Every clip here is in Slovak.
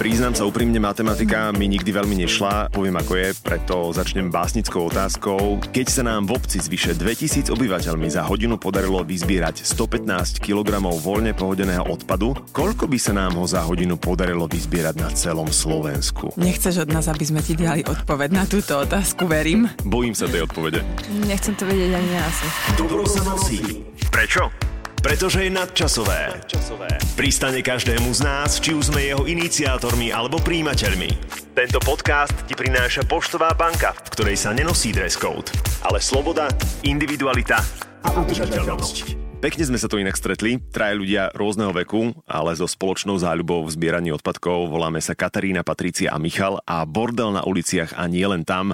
Priznám sa úprimne, matematika mi nikdy veľmi nešla, poviem ako je, preto začnem básnickou otázkou. Keď sa nám v obci s vyše 2000 obyvateľmi za hodinu podarilo vyzbierať 115 kg voľne pohodeného odpadu, koľko by sa nám ho za hodinu podarilo vyzbierať na celom Slovensku? Nechceš od nás, aby sme ti dali odpoveď na túto otázku, verím. Bojím sa tej odpovede. Nechcem to vedieť ani ja asi. Dobro sa nosí. Prečo? Pretože je nadčasové. Pristane každému z nás, či už sme jeho iniciátormi alebo príjimateľmi. Tento podcast ti prináša Poštová banka, v ktorej sa nenosí dress code, ale sloboda, individualita a udržateľnosť. Pekne sme sa tu inak stretli, traje ľudia rôzneho veku, ale so spoločnou záľubou v zbieraní odpadkov voláme sa Katarína, Patricia a Michal a bordel na uliciach a nie len tam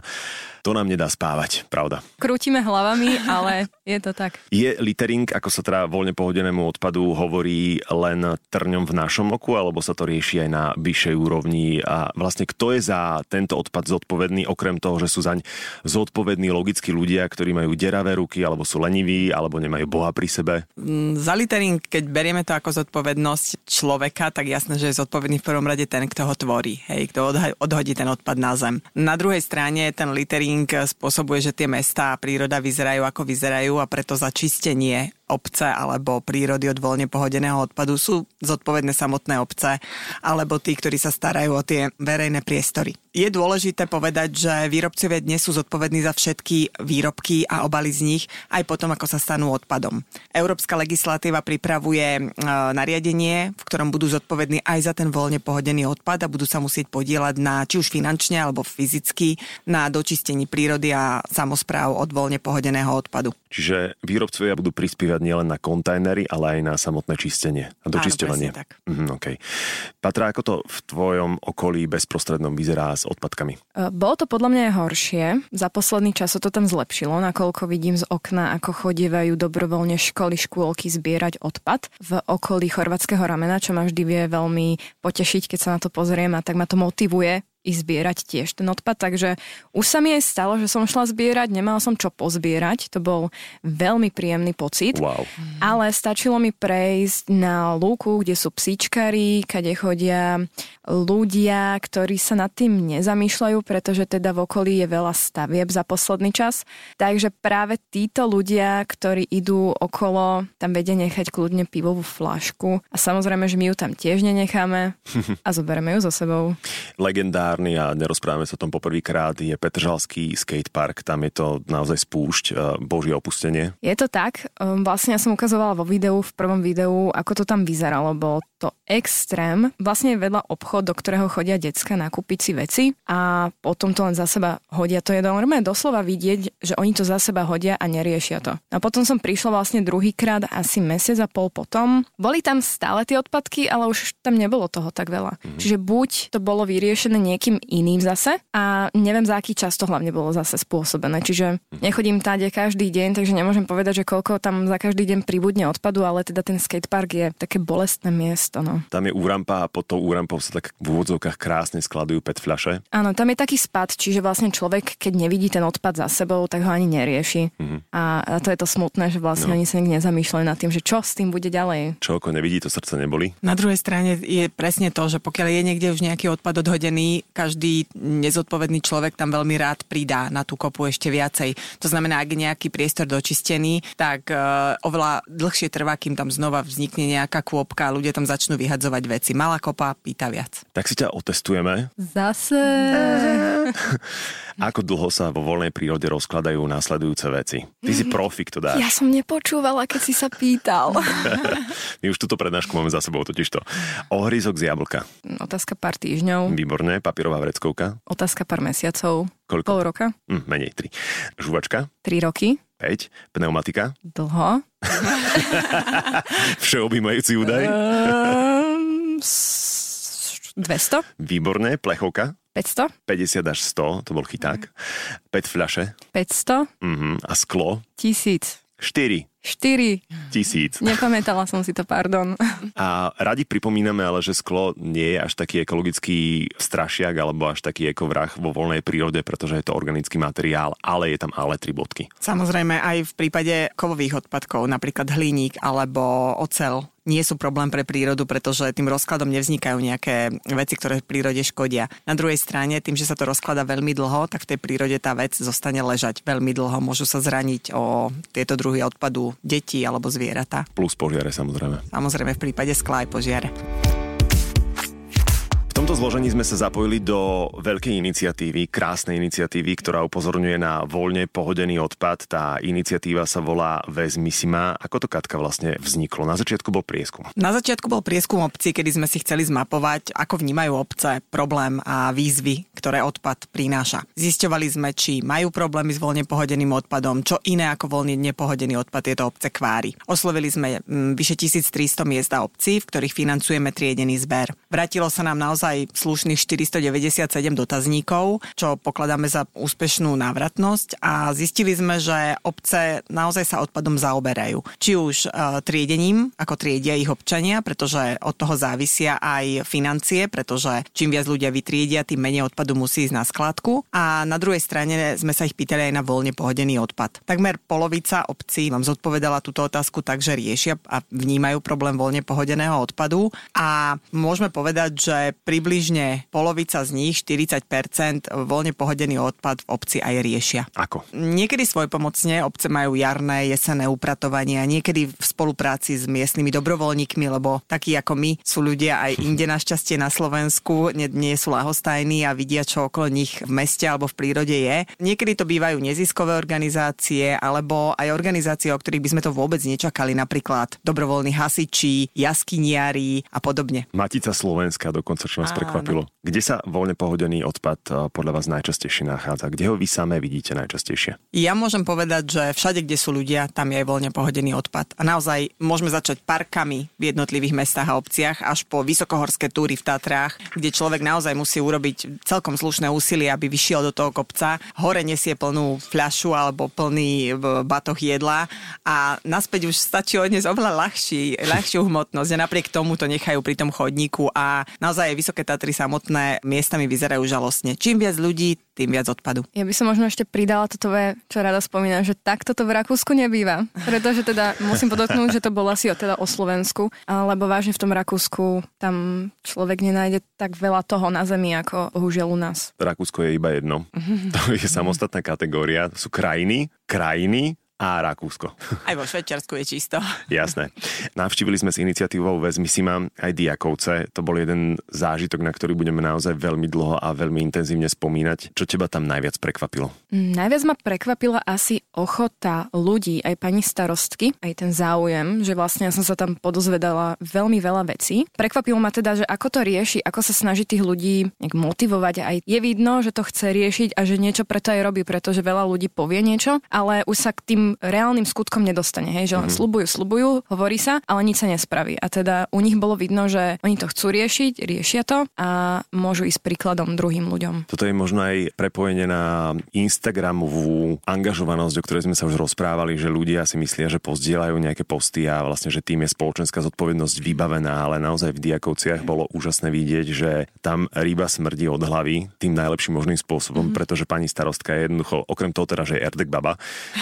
to nám nedá spávať, pravda. Krútime hlavami, ale je to tak. Je littering, ako sa teda voľne pohodenému odpadu hovorí len trňom v našom oku, alebo sa to rieši aj na vyššej úrovni a vlastne kto je za tento odpad zodpovedný, okrem toho, že sú zaň zodpovední logickí ľudia, ktorí majú deravé ruky, alebo sú leniví, alebo nemajú Boha pri sebe? Mm, za littering, keď berieme to ako zodpovednosť človeka, tak jasné, že je zodpovedný v prvom rade ten, kto ho tvorí, hej, kto odhodí ten odpad na zem. Na druhej strane ten littering marketing spôsobuje, že tie mestá a príroda vyzerajú ako vyzerajú a preto za čistenie obce alebo prírody od voľne pohodeného odpadu sú zodpovedné samotné obce alebo tí, ktorí sa starajú o tie verejné priestory. Je dôležité povedať, že výrobcovia dnes sú zodpovední za všetky výrobky a obaly z nich aj potom, ako sa stanú odpadom. Európska legislatíva pripravuje e, nariadenie, v ktorom budú zodpovední aj za ten voľne pohodený odpad a budú sa musieť podielať na či už finančne alebo fyzicky na dočistení prírody a samozpráv od voľne pohodeného odpadu. Čiže výrobcovia budú prispievať nielen na kontajnery, ale aj na samotné čistenie a dočisťovanie. Áno, tak. Mhm, okay. Patra, ako to v tvojom okolí bezprostrednom vyzerá s odpadkami? E, bolo to podľa mňa horšie. Za posledný čas sa to tam zlepšilo, nakoľko vidím z okna, ako chodievajú dobrovoľne školy, škôlky zbierať odpad v okolí chorvatského ramena, čo ma vždy vie veľmi potešiť, keď sa na to pozriem a tak ma to motivuje ísť zbierať tiež ten odpad, takže už sa mi aj stalo, že som šla zbierať, nemala som čo pozbierať, to bol veľmi príjemný pocit, wow. ale stačilo mi prejsť na lúku, kde sú psíčkari, kade chodia ľudia, ktorí sa nad tým nezamýšľajú, pretože teda v okolí je veľa stavieb za posledný čas, takže práve títo ľudia, ktorí idú okolo, tam vedia nechať kľudne pivovú flašku. A samozrejme, že my ju tam tiež nenecháme a zoberieme ju so sebou. Legendár legendárny a nerozprávame sa o tom poprvýkrát, je Petržalský skatepark. Tam je to naozaj spúšť, e, božie opustenie. Je to tak. Ehm, vlastne ja som ukazovala vo videu, v prvom videu, ako to tam vyzeralo. Bolo to extrém. Vlastne je vedľa obchod, do ktorého chodia decka nakúpiť si veci a potom to len za seba hodia. To je normálne doslova vidieť, že oni to za seba hodia a neriešia to. A potom som prišla vlastne druhýkrát asi mesiac a pol potom. Boli tam stále tie odpadky, ale už tam nebolo toho tak veľa. Mm-hmm. Čiže buď to bolo vyriešené niekým niekým iným zase a neviem za aký čas to hlavne bolo zase spôsobené. Čiže mhm. nechodím táde každý deň, takže nemôžem povedať, že koľko tam za každý deň pribudne odpadu, ale teda ten skatepark je také bolestné miesto. No. Tam je úrampa a pod tou úrampou sa tak v úvodzovkách krásne skladujú PET fľaše. Áno, tam je taký spad, čiže vlastne človek, keď nevidí ten odpad za sebou, tak ho ani nerieši. Mm-hmm. A, a to je to smutné, že vlastne no. oni sa nikdy nezamýšľajú nad tým, že čo s tým bude ďalej. Čo ako nevidí, to srdce neboli. Na druhej strane je presne to, že pokiaľ je niekde už nejaký odpad odhodený, každý nezodpovedný človek tam veľmi rád pridá na tú kopu ešte viacej. To znamená, ak je nejaký priestor dočistený, tak uh, oveľa dlhšie trvá, kým tam znova vznikne nejaká kôpka a ľudia tam začnú vyhadzovať veci. Malá kopa pýta viac. Tak si ťa otestujeme. Zase. Ako dlho sa vo voľnej prírode rozkladajú následujúce veci? Ty si profik, to dáš. Ja som nepočúvala, keď si sa pýtal. My už túto prednášku máme za sebou totiž to. Ohryzok z jablka. Otázka pár týždňov. Výborné, papierová vreckovka. Otázka pár mesiacov. Koľko? Pol roka. Hm, menej, tri. Žuvačka. Tri roky. 5. Pneumatika. Dlho. Všeobjímajúci údaj. Um, 200. Výborné, plechovka. 500. 50 až 100, to bol chyták. 5 fľaše. 500. Uh-huh. A sklo. 1000. 4. 4. Tisíc. Nepamätala som si to, pardon. A radi pripomíname ale, že sklo nie je až taký ekologický strašiak alebo až taký vrah vo voľnej prírode, pretože je to organický materiál, ale je tam ale tri bodky. Samozrejme aj v prípade kovových odpadkov, napríklad hliník alebo ocel, nie sú problém pre prírodu, pretože tým rozkladom nevznikajú nejaké veci, ktoré v prírode škodia. Na druhej strane, tým, že sa to rozklada veľmi dlho, tak v tej prírode tá vec zostane ležať veľmi dlho. Môžu sa zraniť o tieto druhy odpadu deti alebo zvieratá. Plus požiare samozrejme. Samozrejme v prípade skla aj požiare tomto zložení sme sa zapojili do veľkej iniciatívy, krásnej iniciatívy, ktorá upozorňuje na voľne pohodený odpad. Tá iniciatíva sa volá Vezmisima. Ako to Katka vlastne vzniklo? Na začiatku bol prieskum. Na začiatku bol prieskum obcí, kedy sme si chceli zmapovať, ako vnímajú obce problém a výzvy, ktoré odpad prináša. Zisťovali sme, či majú problémy s voľne pohodeným odpadom, čo iné ako voľne nepohodený odpad tieto obce kvári. Oslovili sme mm, vyše 1300 miest a obcí, v ktorých financujeme triedený zber. Vrátilo sa nám naozaj slušných 497 dotazníkov, čo pokladáme za úspešnú návratnosť a zistili sme, že obce naozaj sa odpadom zaoberajú. Či už uh, triedením, ako triedia ich občania, pretože od toho závisia aj financie, pretože čím viac ľudia vytriedia, tým menej odpadu musí ísť na skladku. A na druhej strane sme sa ich pýtali aj na voľne pohodený odpad. Takmer polovica obcí vám zodpovedala túto otázku tak, že riešia a vnímajú problém voľne pohodeného odpadu a môžeme povedať, že približne polovica z nich, 40%, voľne pohodený odpad v obci aj riešia. Ako? Niekedy svojpomocne obce majú jarné, jesenné upratovanie a niekedy v spolupráci s miestnymi dobrovoľníkmi, lebo takí ako my sú ľudia aj inde našťastie na Slovensku, nie, nie sú lahostajní a vidia, čo okolo nich v meste alebo v prírode je. Niekedy to bývajú neziskové organizácie alebo aj organizácie, o ktorých by sme to vôbec nečakali, napríklad dobrovoľní hasiči, jaskyniari a podobne. Matica Slovenska dokonca, čo nás prekvapilo. Kde sa voľne pohodený odpad eh, podľa vás najčastejšie nachádza? Kde ho vy samé vidíte najčastejšie? Ja môžem povedať, že všade, kde sú ľudia, tam je aj voľne pohodený odpad. A naozaj môžeme začať parkami v jednotlivých mestách a obciach až po vysokohorské túry v Tatrách, kde človek naozaj musí urobiť celkom slušné úsilie, aby vyšiel do toho kopca. Hore nesie plnú fľašu alebo plný batoh jedla a naspäť už stačí odniesť oveľa ľahší, ľahšiu hmotnosť a napriek tomu to nechajú pri tom chodníku a naozaj Vysoké Tatry samotné miestami vyzerajú žalostne. Čím viac ľudí, tým viac odpadu. Ja by som možno ešte pridala toto, čo rada spomínam, že takto to v Rakúsku nebýva. Pretože teda musím podotknúť, že to bolo asi teda o Slovensku, lebo vážne v tom Rakúsku tam človek nenájde tak veľa toho na zemi, ako bohužiaľ u nás. Rakúsko je iba jedno. To je samostatná kategória. Sú krajiny, krajiny a Rakúsko. Aj vo Švečiarsku je čisto. Jasné. Navštívili sme s iniciatívou Vezmi si mám aj Diakovce. To bol jeden zážitok, na ktorý budeme naozaj veľmi dlho a veľmi intenzívne spomínať. Čo teba tam najviac prekvapilo? Mm, najviac ma prekvapila asi ochota ľudí, aj pani starostky, aj ten záujem, že vlastne ja som sa tam podozvedala veľmi veľa vecí. Prekvapilo ma teda, že ako to rieši, ako sa snaží tých ľudí nejak motivovať. Aj je vidno, že to chce riešiť a že niečo preto aj robí, pretože veľa ľudí povie niečo, ale už sa k tým reálnym skutkom nedostane. Hej? Že len mm-hmm. slubujú, slubujú, hovorí sa, ale nič sa nespraví. A teda u nich bolo vidno, že oni to chcú riešiť, riešia to a môžu ísť príkladom druhým ľuďom. Toto je možno aj prepojenie na Instagramovú angažovanosť, o ktorej sme sa už rozprávali, že ľudia si myslia, že pozdieľajú nejaké posty a vlastne, že tým je spoločenská zodpovednosť vybavená, ale naozaj v Diakovciach bolo úžasné vidieť, že tam ryba smrdí od hlavy tým najlepším možným spôsobom, mm-hmm. pretože pani starostka je jednoducho, okrem toho teda, že je Erdek baba,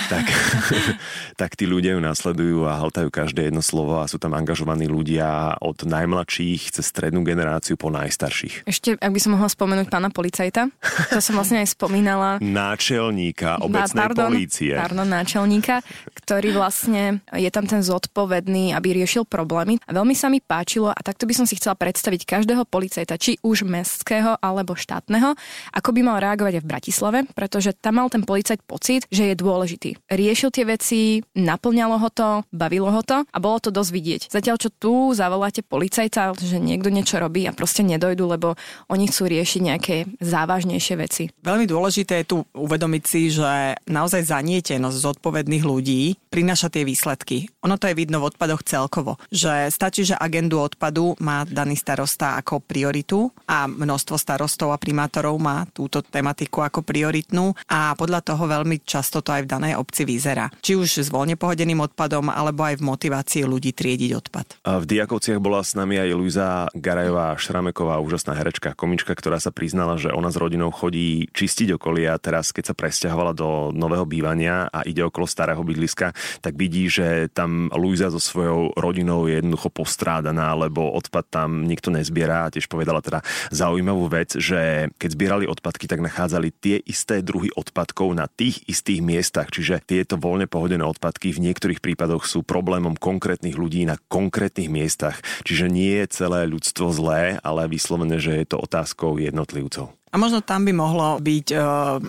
tak tak tí ľudia ju nasledujú a haltajú každé jedno slovo a sú tam angažovaní ľudia od najmladších cez strednú generáciu po najstarších. Ešte, ak by som mohla spomenúť pána policajta, to som vlastne aj spomínala. Náčelníka obecnej pardon, polície. Pardon, náčelníka, ktorý vlastne je tam ten zodpovedný, aby riešil problémy. A veľmi sa mi páčilo a takto by som si chcela predstaviť každého policajta, či už mestského alebo štátneho, ako by mal reagovať aj v Bratislave, pretože tam mal ten policajt pocit, že je dôležitý. Riešil riešil tie veci, naplňalo ho to, bavilo ho to a bolo to dosť vidieť. Zatiaľ, čo tu zavoláte policajta, že niekto niečo robí a proste nedojdu, lebo oni chcú riešiť nejaké závažnejšie veci. Veľmi dôležité je tu uvedomiť si, že naozaj zanietenosť zodpovedných ľudí prináša tie výsledky. Ono to je vidno v odpadoch celkovo, že stačí, že agendu odpadu má daný starosta ako prioritu a množstvo starostov a primátorov má túto tematiku ako prioritnú a podľa toho veľmi často to aj v danej obci vyzerá uberá. Či už s voľne pohodeným odpadom, alebo aj v motivácii ľudí triediť odpad. A v Diakovciach bola s nami aj Luisa Garajová Šrameková, úžasná herečka, komička, ktorá sa priznala, že ona s rodinou chodí čistiť okolia. Teraz, keď sa presťahovala do nového bývania a ide okolo starého bydliska, tak vidí, že tam Luisa so svojou rodinou je jednoducho postrádaná, lebo odpad tam nikto nezbiera. A tiež povedala teda zaujímavú vec, že keď zbierali odpadky, tak nachádzali tie isté druhy odpadkov na tých istých miestach. Čiže tieto voľne pohodené odpadky v niektorých prípadoch sú problémom konkrétnych ľudí na konkrétnych miestach. Čiže nie je celé ľudstvo zlé, ale vyslovené, že je to otázkou jednotlivcov. A možno tam by mohlo byť e,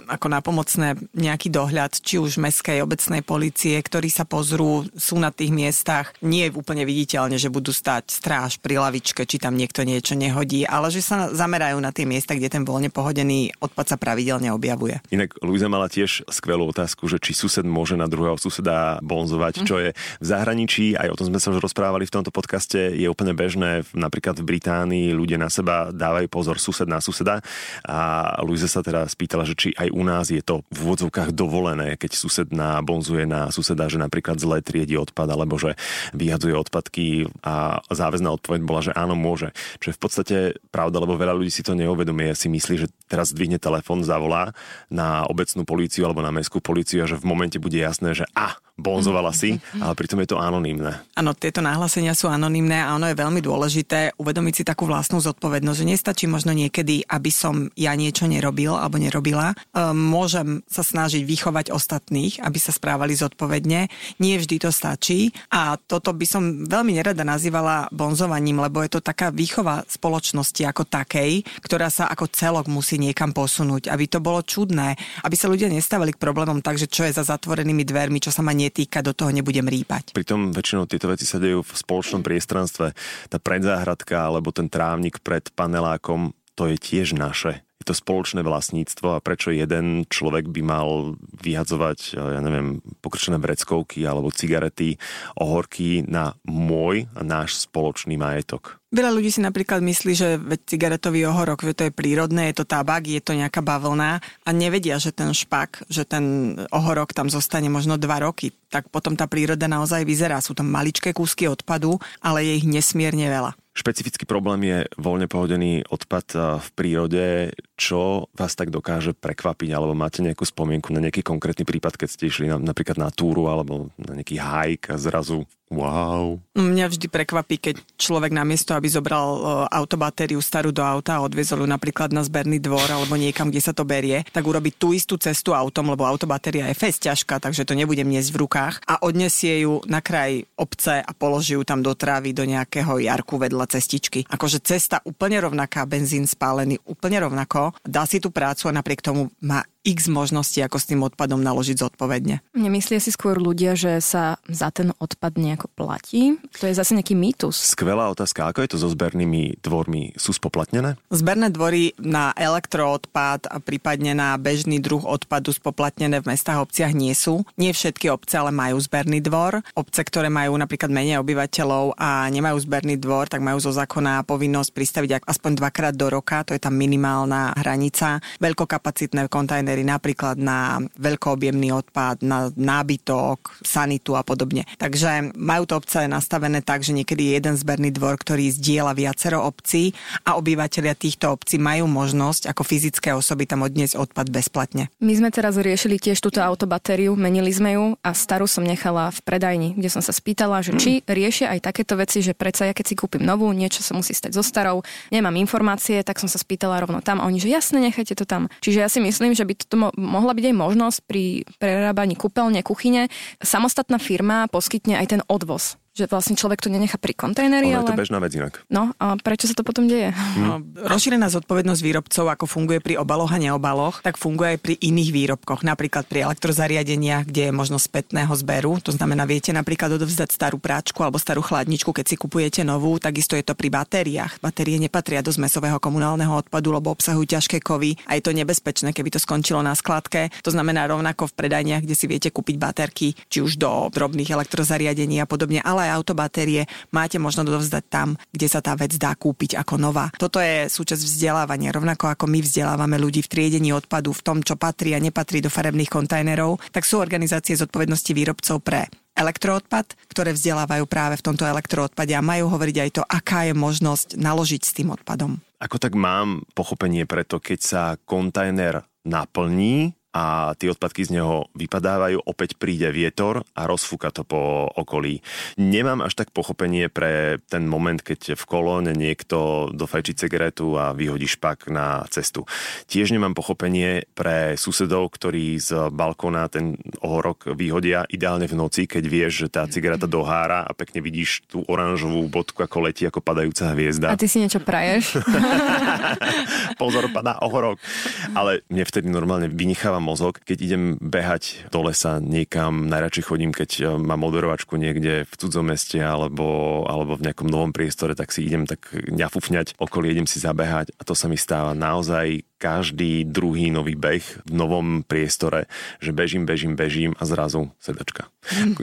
ako napomocné nejaký dohľad, či už mestskej obecnej policie, ktorí sa pozrú, sú na tých miestach, nie je úplne viditeľne, že budú stať stráž pri lavičke, či tam niekto niečo nehodí, ale že sa zamerajú na tie miesta, kde ten voľne pohodený odpad sa pravidelne objavuje. Inak Luisa mala tiež skvelú otázku, že či sused môže na druhého suseda bonzovať, čo je v zahraničí, aj o tom sme sa už rozprávali v tomto podcaste, je úplne bežné, napríklad v Británii ľudia na seba dávajú pozor sused na suseda. A a Luisa sa teda spýtala, že či aj u nás je to v úvodzovkách dovolené, keď sused na bonzuje na suseda, že napríklad zle triedi odpad, alebo že vyhadzuje odpadky a záväzná odpoveď bola, že áno, môže. Čo je v podstate pravda, lebo veľa ľudí si to neuvedomuje, si myslí, že teraz zdvihne telefón, zavolá na obecnú políciu alebo na mestskú políciu a že v momente bude jasné, že a, bonzovala si, ale pritom je to anonymné. Áno, tieto nahlásenia sú anonymné a ono je veľmi dôležité uvedomiť si takú vlastnú zodpovednosť, že nestačí možno niekedy, aby som ja niečo nerobil alebo nerobila. Ehm, môžem sa snažiť vychovať ostatných, aby sa správali zodpovedne. Nie vždy to stačí a toto by som veľmi nerada nazývala bonzovaním, lebo je to taká výchova spoločnosti ako takej, ktorá sa ako celok musí niekam posunúť, aby to bolo čudné, aby sa ľudia nestávali k problémom tak, že čo je za zatvorenými dvermi, čo sa ma netýka, do toho nebudem rýpať. Pritom väčšinou tieto veci sa dejú v spoločnom priestranstve. Tá predzáhradka alebo ten trávnik pred panelákom, to je tiež naše to spoločné vlastníctvo a prečo jeden človek by mal vyhadzovať, ja neviem, pokrčené vreckovky alebo cigarety, ohorky na môj a náš spoločný majetok. Veľa ľudí si napríklad myslí, že cigaretový ohorok, že to je prírodné, je to tabak, je to nejaká bavlna a nevedia, že ten špak, že ten ohorok tam zostane možno dva roky. Tak potom tá príroda naozaj vyzerá. Sú tam maličké kúsky odpadu, ale je ich nesmierne veľa. Špecifický problém je voľne pohodený odpad v prírode. Čo vás tak dokáže prekvapiť, alebo máte nejakú spomienku na nejaký konkrétny prípad, keď ste išli na, napríklad na túru alebo na nejaký hike a zrazu Wow. Mňa vždy prekvapí, keď človek namiesto, aby zobral uh, autobatériu starú do auta a odviezol ju napríklad na zberný dvor alebo niekam, kde sa to berie, tak urobí tú istú cestu autom, lebo autobatéria je fest ťažká, takže to nebudem niesť v rukách a odnesie ju na kraj obce a položí ju tam do trávy do nejakého jarku vedľa cestičky. Akože cesta úplne rovnaká, benzín spálený úplne rovnako, dá si tú prácu a napriek tomu má x možností, ako s tým odpadom naložiť zodpovedne. Nemyslia si skôr ľudia, že sa za ten odpad nejako platí? To je zase nejaký mýtus. Skvelá otázka. Ako je to so zbernými dvormi? Sú spoplatnené? Zberné dvory na elektroodpad a prípadne na bežný druh odpadu spoplatnené v mestách a obciach nie sú. Nie všetky obce ale majú zberný dvor. Obce, ktoré majú napríklad menej obyvateľov a nemajú zberný dvor, tak majú zo zákona povinnosť pristaviť aspoň dvakrát do roka. To je tam minimálna hranica. Veľkokapacitné kontajnery kontajnery napríklad na veľkoobjemný odpad, na nábytok, sanitu a podobne. Takže majú to obce nastavené tak, že niekedy je jeden zberný dvor, ktorý zdieľa viacero obcí a obyvateľia týchto obcí majú možnosť ako fyzické osoby tam odniesť odpad bezplatne. My sme teraz riešili tiež túto autobatériu, menili sme ju a starú som nechala v predajni, kde som sa spýtala, že či riešia aj takéto veci, že predsa ja keď si kúpim novú, niečo sa musí stať so starou, nemám informácie, tak som sa spýtala rovno tam a oni, že jasne, nechajte to tam. Čiže ja si myslím, že by to to mo- mohla byť aj možnosť pri prerábaní kúpeľne, kuchyne. Samostatná firma poskytne aj ten odvoz že vlastne človek to nenechá pri kontajneri. Ale je to bežná vec inak. No a prečo sa to potom deje? Hm. No, rozšírená zodpovednosť výrobcov, ako funguje pri obaloch a neobaloch, tak funguje aj pri iných výrobkoch, napríklad pri elektrozariadeniach, kde je možnosť spätného zberu. To znamená, viete napríklad odovzdať starú práčku alebo starú chladničku, keď si kupujete novú, takisto je to pri batériách. Batérie nepatria do zmesového komunálneho odpadu, lebo obsahujú ťažké kovy a je to nebezpečné, keby to skončilo na skladke. To znamená rovnako v predajniach, kde si viete kúpiť baterky, či už do drobných elektrozariadení a podobne, ale staré autobatérie máte možno dovzdať tam, kde sa tá vec dá kúpiť ako nová. Toto je súčasť vzdelávania, rovnako ako my vzdelávame ľudí v triedení odpadu, v tom, čo patrí a nepatrí do farebných kontajnerov, tak sú organizácie zodpovednosti výrobcov pre elektroodpad, ktoré vzdelávajú práve v tomto elektroodpade a majú hovoriť aj to, aká je možnosť naložiť s tým odpadom. Ako tak mám pochopenie preto, keď sa kontajner naplní, a tie odpadky z neho vypadávajú, opäť príde vietor a rozfúka to po okolí. Nemám až tak pochopenie pre ten moment, keď v kolóne niekto dofajčí cigaretu a vyhodí špak na cestu. Tiež nemám pochopenie pre susedov, ktorí z balkóna ten ohorok vyhodia ideálne v noci, keď vieš, že tá cigareta dohára a pekne vidíš tú oranžovú bodku, ako letí ako padajúca hviezda. A ty si niečo praješ? Pozor, padá ohorok. Ale mne vtedy normálne vynicháva mozog, keď idem behať do lesa niekam, najradšej chodím, keď e, mám moderovačku niekde v cudzom meste alebo, alebo v nejakom novom priestore, tak si idem tak ňafufňať okolie, idem si zabehať a to sa mi stáva. Naozaj každý druhý nový beh v novom priestore, že bežím, bežím, bežím a zrazu sedačka.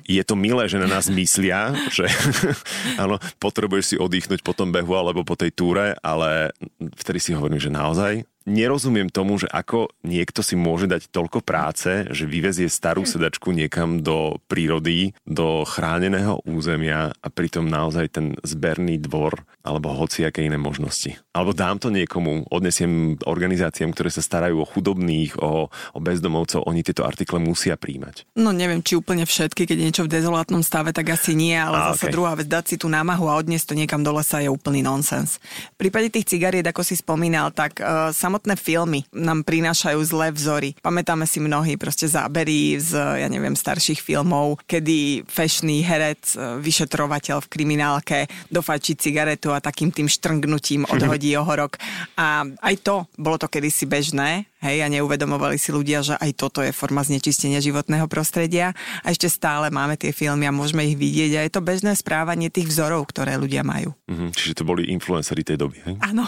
Je to milé, že na nás myslia, že áno, potrebuješ si oddychnúť po tom behu alebo po tej túre, ale vtedy si hovorím, že naozaj nerozumiem tomu, že ako niekto si môže dať toľko práce, že vyvezie starú sedačku niekam do prírody, do chráneného územia a pritom naozaj ten zberný dvor alebo hociaké iné možnosti. Alebo dám to niekomu, odnesiem organizáciám, ktoré sa starajú o chudobných, o, o bezdomovcov, oni tieto artikle musia príjmať. No neviem, či úplne všetky, keď je niečo v dezolátnom stave, tak asi nie, ale a, zase okay. druhá vec, dať si tú námahu a odniesť to niekam do lesa je úplný nonsens. V prípade tých cigariet, ako si spomínal, tak uh, samotné filmy nám prinášajú zlé vzory. Pamätáme si mnohí proste zábery z, ja neviem, starších filmov, kedy fešný herec, uh, vyšetrovateľ v kriminálke dofajčí cigaretu a takým tým štrngnutím odhodí ohorok. A aj to, bolo to kedysi bežné, hej, a neuvedomovali si ľudia, že aj toto je forma znečistenia životného prostredia. A ešte stále máme tie filmy a môžeme ich vidieť a je to bežné správanie tých vzorov, ktoré ľudia majú. Mm-hmm, čiže to boli influencery tej doby, hej? Áno.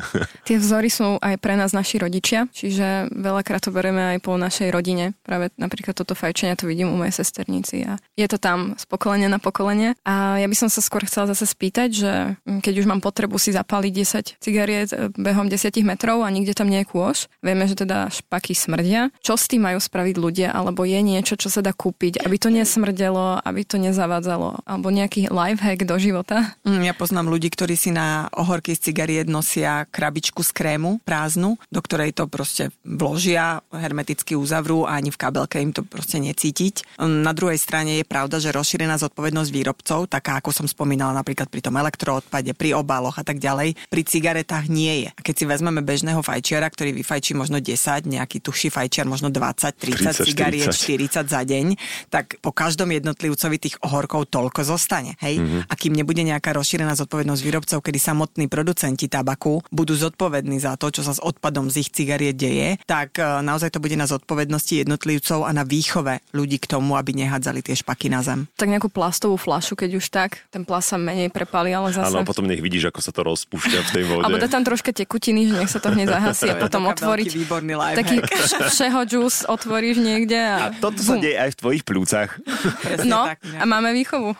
tie vzory sú aj pre nás naši rodičia, čiže veľakrát to bereme aj po našej rodine. Práve napríklad toto fajčenie to vidím u mojej sesternici a je to tam z pokolenia na pokolenie. A ja by som sa skôr chcela zase spýtať, že keď už mám potrebu si zapáliť 10 cigariet eh, behom 10 metrov a nikde tam nie je kôž, vieme, že teda špaky smrdia. Čo s tým majú spraviť ľudia? Alebo je niečo, čo sa dá kúpiť, aby to nesmrdelo, aby to nezavádzalo? Alebo nejaký life hack do života? Mm, ja poznám ľudí, ktorí si na ohorky z cigariet nosia krabičku z krému prázdnu, do ktorej to proste vložia, hermeticky uzavrú a ani v kabelke im to proste necítiť. Mm, na druhej strane je pravda, že rozšírená zodpovednosť výrobcov, taká ako som spomínala napríklad pri tom elektroodpade, pri obaloch a tak ďalej, pri cigaretách nie je. A keď si vezmeme bežného fajčiara, ktorý vyfajčí možno 10, nejaký tuší fajčiar možno 20, 30 30, cigariet, 40. 40 za deň, tak po každom jednotlivcovi tých ohorkov toľko zostane. Hej? Mm-hmm. A kým nebude nejaká rozšírená zodpovednosť výrobcov, kedy samotní producenti tabaku budú zodpovední za to, čo sa s odpadom z ich cigariet deje, tak e, naozaj to bude na zodpovednosti jednotlivcov a na výchove ľudí k tomu, aby nehádzali tie špaky na zem. Tak nejakú plastovú flašu, keď už tak, ten plast sa menej prepali, ale zase... Áno, potom nech vidíš, ako sa to rozpúšťa v tej vode. Alebo dá tam troška tekutiny, že nech sa to hneď zahasí a potom otvoriť. Výborný life taký všeho džús otvoríš niekde. A, a toto sa deje aj v tvojich plúcach. no, tak, a máme výchovu.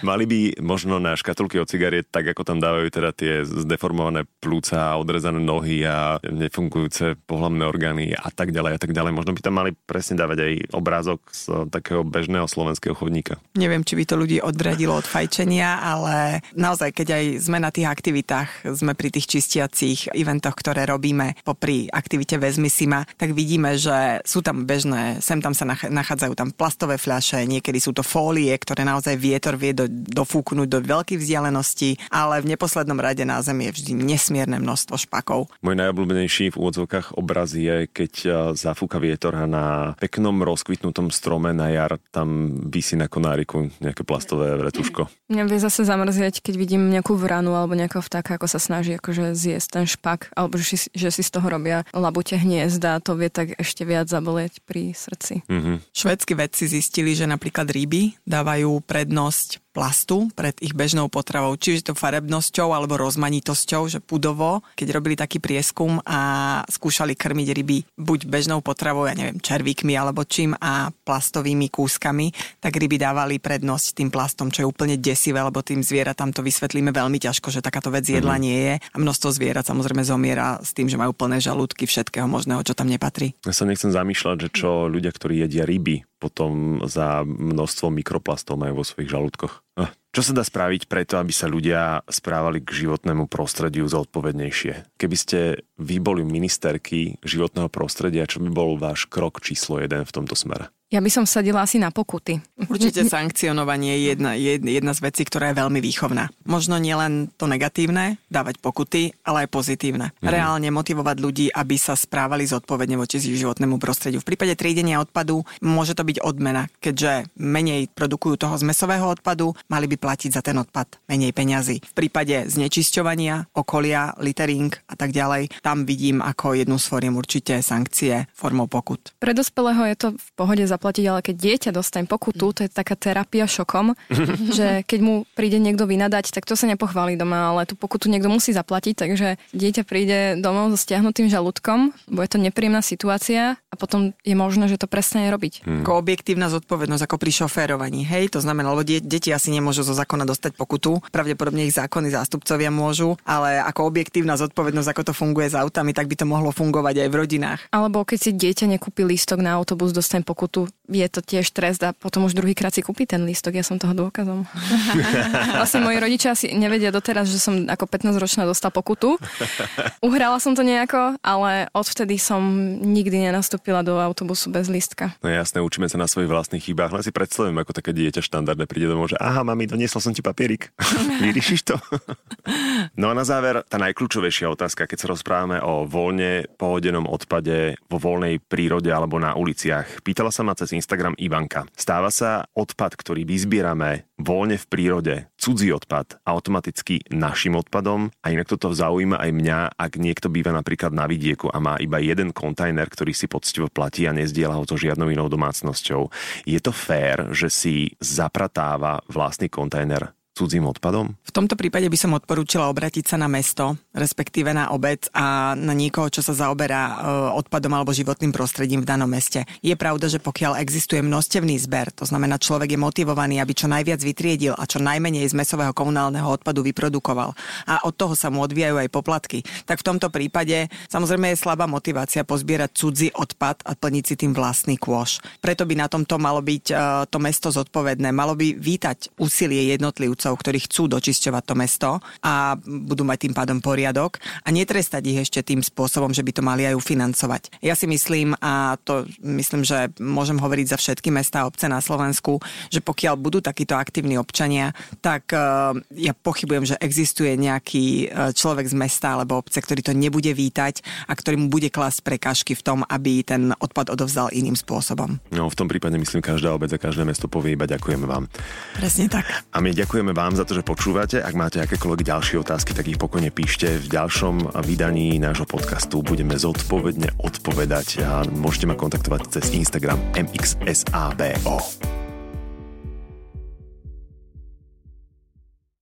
Mali by možno na škatulky od cigariet, tak ako tam dávajú teda tie zdeformované plúca, odrezané nohy a nefungujúce pohľavné orgány a tak ďalej a tak ďalej. Možno by tam mali presne dávať aj obrázok z takého bežného slovenského chodníka. Neviem, či by to ľudí odradilo od fajčenia, ale naozaj, keď aj sme na tých aktivitách, sme pri tých čistiacich eventoch, ktoré robíme popri aktivite Vezmi si ma, tak vidíme, že sú tam bežné, sem tam sa nachádzajú tam plastové fľaše, niekedy sú to fólie, ktoré naozaj vietor vie do, dofúknuť do veľkých vzdialenosti, ale v neposlednom rade na Zemi je vždy nesmierne množstvo špakov. Môj najobľúbenejší v úvodzovkách obraz je, keď zafúka vietor a na peknom rozkvitnutom strome na jar tam vysí na konáriku nejaké plastové vretuško. Mňa vie zase zamrzieť, keď vidím nejakú vranu alebo nejakého vtáka, ako sa snaží akože zjesť ten špak, alebo že si, že si z toho robia labute hniezda to vie tak ešte viac zabolieť pri srdci. Mm-hmm. Švedskí vedci zistili, že napríklad ryby dávajú prednosť plastu pred ich bežnou potravou, čiže to farebnosťou alebo rozmanitosťou, že pudovo, keď robili taký prieskum a skúšali krmiť ryby buď bežnou potravou, ja neviem, červíkmi alebo čím a plastovými kúskami, tak ryby dávali prednosť tým plastom, čo je úplne desivé, lebo tým zvieratám to vysvetlíme veľmi ťažko, že takáto vec jedla mm-hmm. nie je a množstvo zvierat samozrejme zomiera s tým, že majú plné žalúdky všetkého možného, čo tam nepatrí. Ja sa nechcem zamýšľať, že čo ľudia, ktorí jedia ryby, potom za množstvo mikroplastov majú vo svojich žalúdkoch. Ah, čo sa dá spraviť preto, aby sa ľudia správali k životnému prostrediu zodpovednejšie? Keby ste vy boli ministerky životného prostredia, čo by bol váš krok číslo jeden v tomto smere? Ja by som sadila asi na pokuty. Určite sankcionovanie je jedna, jedna z vecí, ktorá je veľmi výchovná. Možno nielen to negatívne, dávať pokuty, ale aj pozitívne. Mm. Reálne motivovať ľudí, aby sa správali zodpovedne voči životnému prostrediu. V prípade triedenia odpadu môže to byť odmena, keďže menej produkujú toho zmesového odpadu, mali by platiť za ten odpad menej peňazí. V prípade znečisťovania, okolia, littering a tak ďalej, tam vidím ako jednu z fóriem určite sankcie formou pokut. Pre dospelého je to v pohode za zaplatiť, ale keď dieťa dostane pokutu, to je taká terapia šokom, že keď mu príde niekto vynadať, tak to sa nepochváli doma, ale tú pokutu niekto musí zaplatiť, takže dieťa príde domov so stiahnutým žalúdkom, bude to nepríjemná situácia a potom je možné, že to presne robiť. Hmm. Ako objektívna zodpovednosť, ako pri šoférovaní, hej, to znamená, lebo deti asi nemôžu zo zákona dostať pokutu, pravdepodobne ich zákony zástupcovia môžu, ale ako objektívna zodpovednosť, ako to funguje s autami, tak by to mohlo fungovať aj v rodinách. Alebo keď si dieťa nekúpi lístok na autobus, dostane pokutu, je to tiež trest a potom už druhýkrát si kúpi ten lístok. Ja som toho dôkazom. vlastne moji rodičia asi nevedia doteraz, že som ako 15-ročná dostala pokutu. Uhrala som to nejako, ale odvtedy som nikdy nenastúpila do autobusu bez lístka. No jasné, učíme sa na svojich vlastných chybách. Len si predstavujem, ako také dieťa štandardne príde domov, že aha, mami, doniesol som ti papierik. Vyriešiš to? no a na záver, tá najkľúčovejšia otázka, keď sa rozprávame o voľne pohodenom odpade vo voľnej prírode alebo na uliciach. Pýtala sa ma cez Instagram Ivanka. Stáva sa odpad, ktorý vyzbierame voľne v prírode, cudzí odpad, automaticky našim odpadom a inak toto zaujíma aj mňa, ak niekto býva napríklad na vidieku a má iba jeden kontajner, ktorý si poctivo platí a nezdiela ho so žiadnou inou domácnosťou. Je to fér, že si zapratáva vlastný kontajner cudzím odpadom? V tomto prípade by som odporúčila obratiť sa na mesto, respektíve na obec a na niekoho, čo sa zaoberá e, odpadom alebo životným prostredím v danom meste. Je pravda, že pokiaľ existuje množstevný zber, to znamená človek je motivovaný, aby čo najviac vytriedil a čo najmenej z mesového komunálneho odpadu vyprodukoval a od toho sa mu odvíjajú aj poplatky, tak v tomto prípade samozrejme je slabá motivácia pozbierať cudzí odpad a plniť si tým vlastný kôš. Preto by na tomto malo byť e, to mesto zodpovedné, malo by vítať úsilie jednotlivcov jednotlivcov, ktorí chcú dočisťovať to mesto a budú mať tým pádom poriadok a netrestať ich ešte tým spôsobom, že by to mali aj ufinancovať. Ja si myslím, a to myslím, že môžem hovoriť za všetky mesta a obce na Slovensku, že pokiaľ budú takíto aktívni občania, tak uh, ja pochybujem, že existuje nejaký uh, človek z mesta alebo obce, ktorý to nebude vítať a ktorý mu bude klásť prekážky v tom, aby ten odpad odovzdal iným spôsobom. No v tom prípade myslím, každá obec a každé mesto povie iba ďakujeme vám. Presne tak. A my ďakujeme Ďakujeme vám za to, že počúvate. Ak máte akékoľvek ďalšie otázky, tak ich pokojne píšte. V ďalšom vydaní nášho podcastu budeme zodpovedne odpovedať a môžete ma kontaktovať cez Instagram mxsabo.